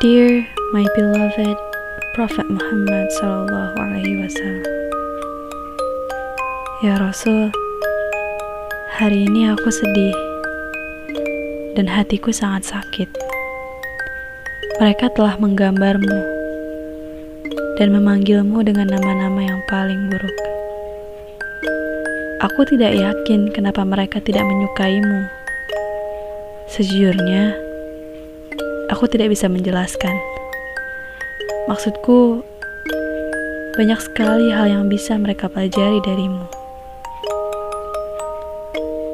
Dear my beloved Prophet Muhammad Sallallahu Alaihi Wasallam. Ya Rasul Hari ini aku sedih Dan hatiku sangat sakit. Mereka telah menggambarmu Dan memanggilmu dengan nama-nama yang paling buruk. Aku tidak yakin kenapa mereka tidak menyukaimu. Sejujurnya, aku tidak bisa menjelaskan. Maksudku, banyak sekali hal yang bisa mereka pelajari darimu.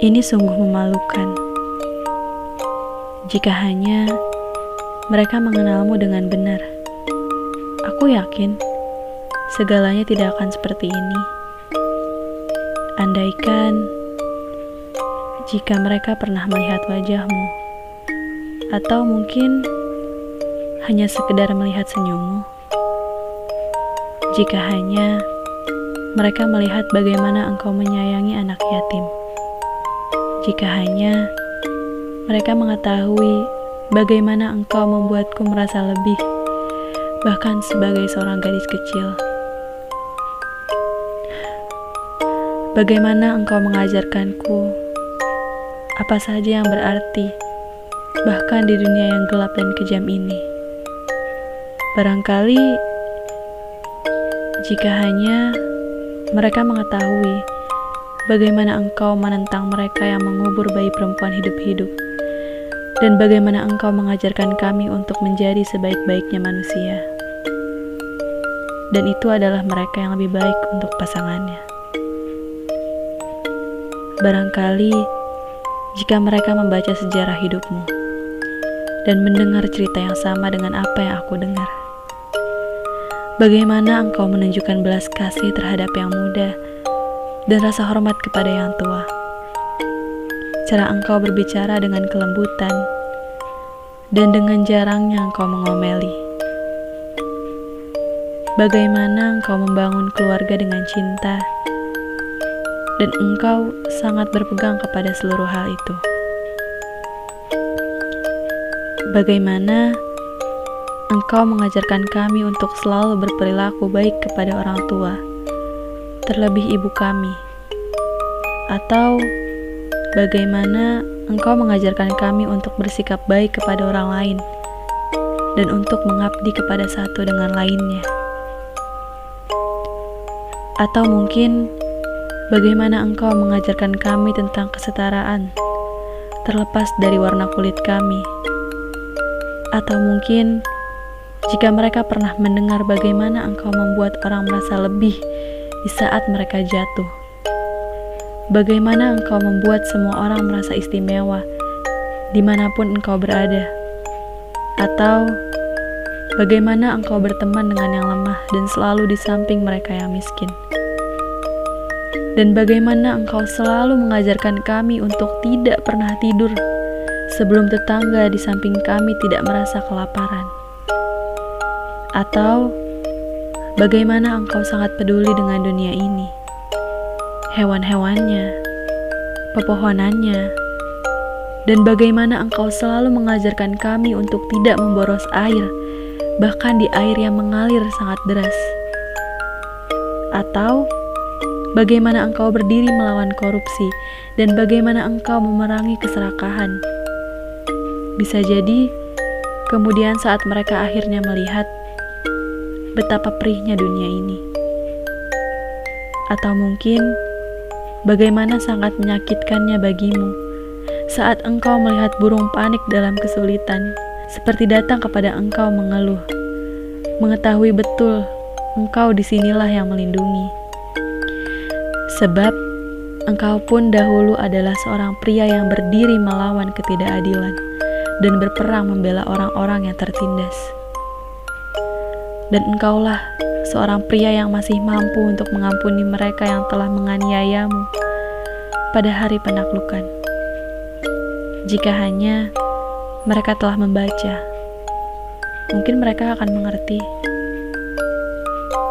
Ini sungguh memalukan. Jika hanya mereka mengenalmu dengan benar, aku yakin segalanya tidak akan seperti ini. Andaikan jika mereka pernah melihat wajahmu, atau mungkin hanya sekedar melihat senyummu. Jika hanya mereka melihat bagaimana engkau menyayangi anak yatim, jika hanya mereka mengetahui bagaimana engkau membuatku merasa lebih, bahkan sebagai seorang gadis kecil. Bagaimana engkau mengajarkanku apa saja yang berarti, bahkan di dunia yang gelap dan kejam ini. Barangkali jika hanya mereka mengetahui bagaimana engkau menentang mereka yang mengubur bayi perempuan hidup-hidup, dan bagaimana engkau mengajarkan kami untuk menjadi sebaik-baiknya manusia. Dan itu adalah mereka yang lebih baik untuk pasangannya. Barangkali jika mereka membaca sejarah hidupmu dan mendengar cerita yang sama dengan apa yang aku dengar Bagaimana engkau menunjukkan belas kasih terhadap yang muda dan rasa hormat kepada yang tua? Cara engkau berbicara dengan kelembutan dan dengan jarangnya engkau mengomeli. Bagaimana engkau membangun keluarga dengan cinta dan engkau sangat berpegang kepada seluruh hal itu. Bagaimana Engkau mengajarkan kami untuk selalu berperilaku baik kepada orang tua, terlebih ibu kami. Atau bagaimana Engkau mengajarkan kami untuk bersikap baik kepada orang lain dan untuk mengabdi kepada satu dengan lainnya. Atau mungkin bagaimana Engkau mengajarkan kami tentang kesetaraan, terlepas dari warna kulit kami. Atau mungkin jika mereka pernah mendengar bagaimana engkau membuat orang merasa lebih di saat mereka jatuh, bagaimana engkau membuat semua orang merasa istimewa di mana pun engkau berada, atau bagaimana engkau berteman dengan yang lemah dan selalu di samping mereka yang miskin. Dan bagaimana engkau selalu mengajarkan kami untuk tidak pernah tidur sebelum tetangga di samping kami tidak merasa kelaparan. Atau bagaimana engkau sangat peduli dengan dunia ini? Hewan-hewannya, pepohonannya, dan bagaimana engkau selalu mengajarkan kami untuk tidak memboros air, bahkan di air yang mengalir sangat deras. Atau bagaimana engkau berdiri melawan korupsi dan bagaimana engkau memerangi keserakahan. Bisa jadi, kemudian saat mereka akhirnya melihat betapa perihnya dunia ini. Atau mungkin bagaimana sangat menyakitkannya bagimu saat engkau melihat burung panik dalam kesulitan, seperti datang kepada engkau mengeluh, mengetahui betul engkau di sinilah yang melindungi. Sebab engkau pun dahulu adalah seorang pria yang berdiri melawan ketidakadilan dan berperang membela orang-orang yang tertindas dan engkaulah seorang pria yang masih mampu untuk mengampuni mereka yang telah menganiayamu pada hari penaklukan. Jika hanya mereka telah membaca, mungkin mereka akan mengerti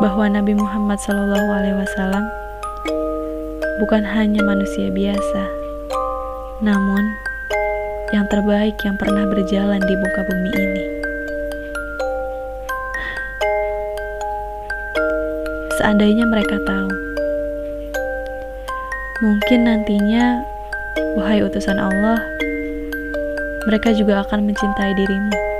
bahwa Nabi Muhammad SAW bukan hanya manusia biasa, namun yang terbaik yang pernah berjalan di muka bumi ini. Seandainya mereka tahu, mungkin nantinya, wahai utusan Allah, mereka juga akan mencintai dirimu.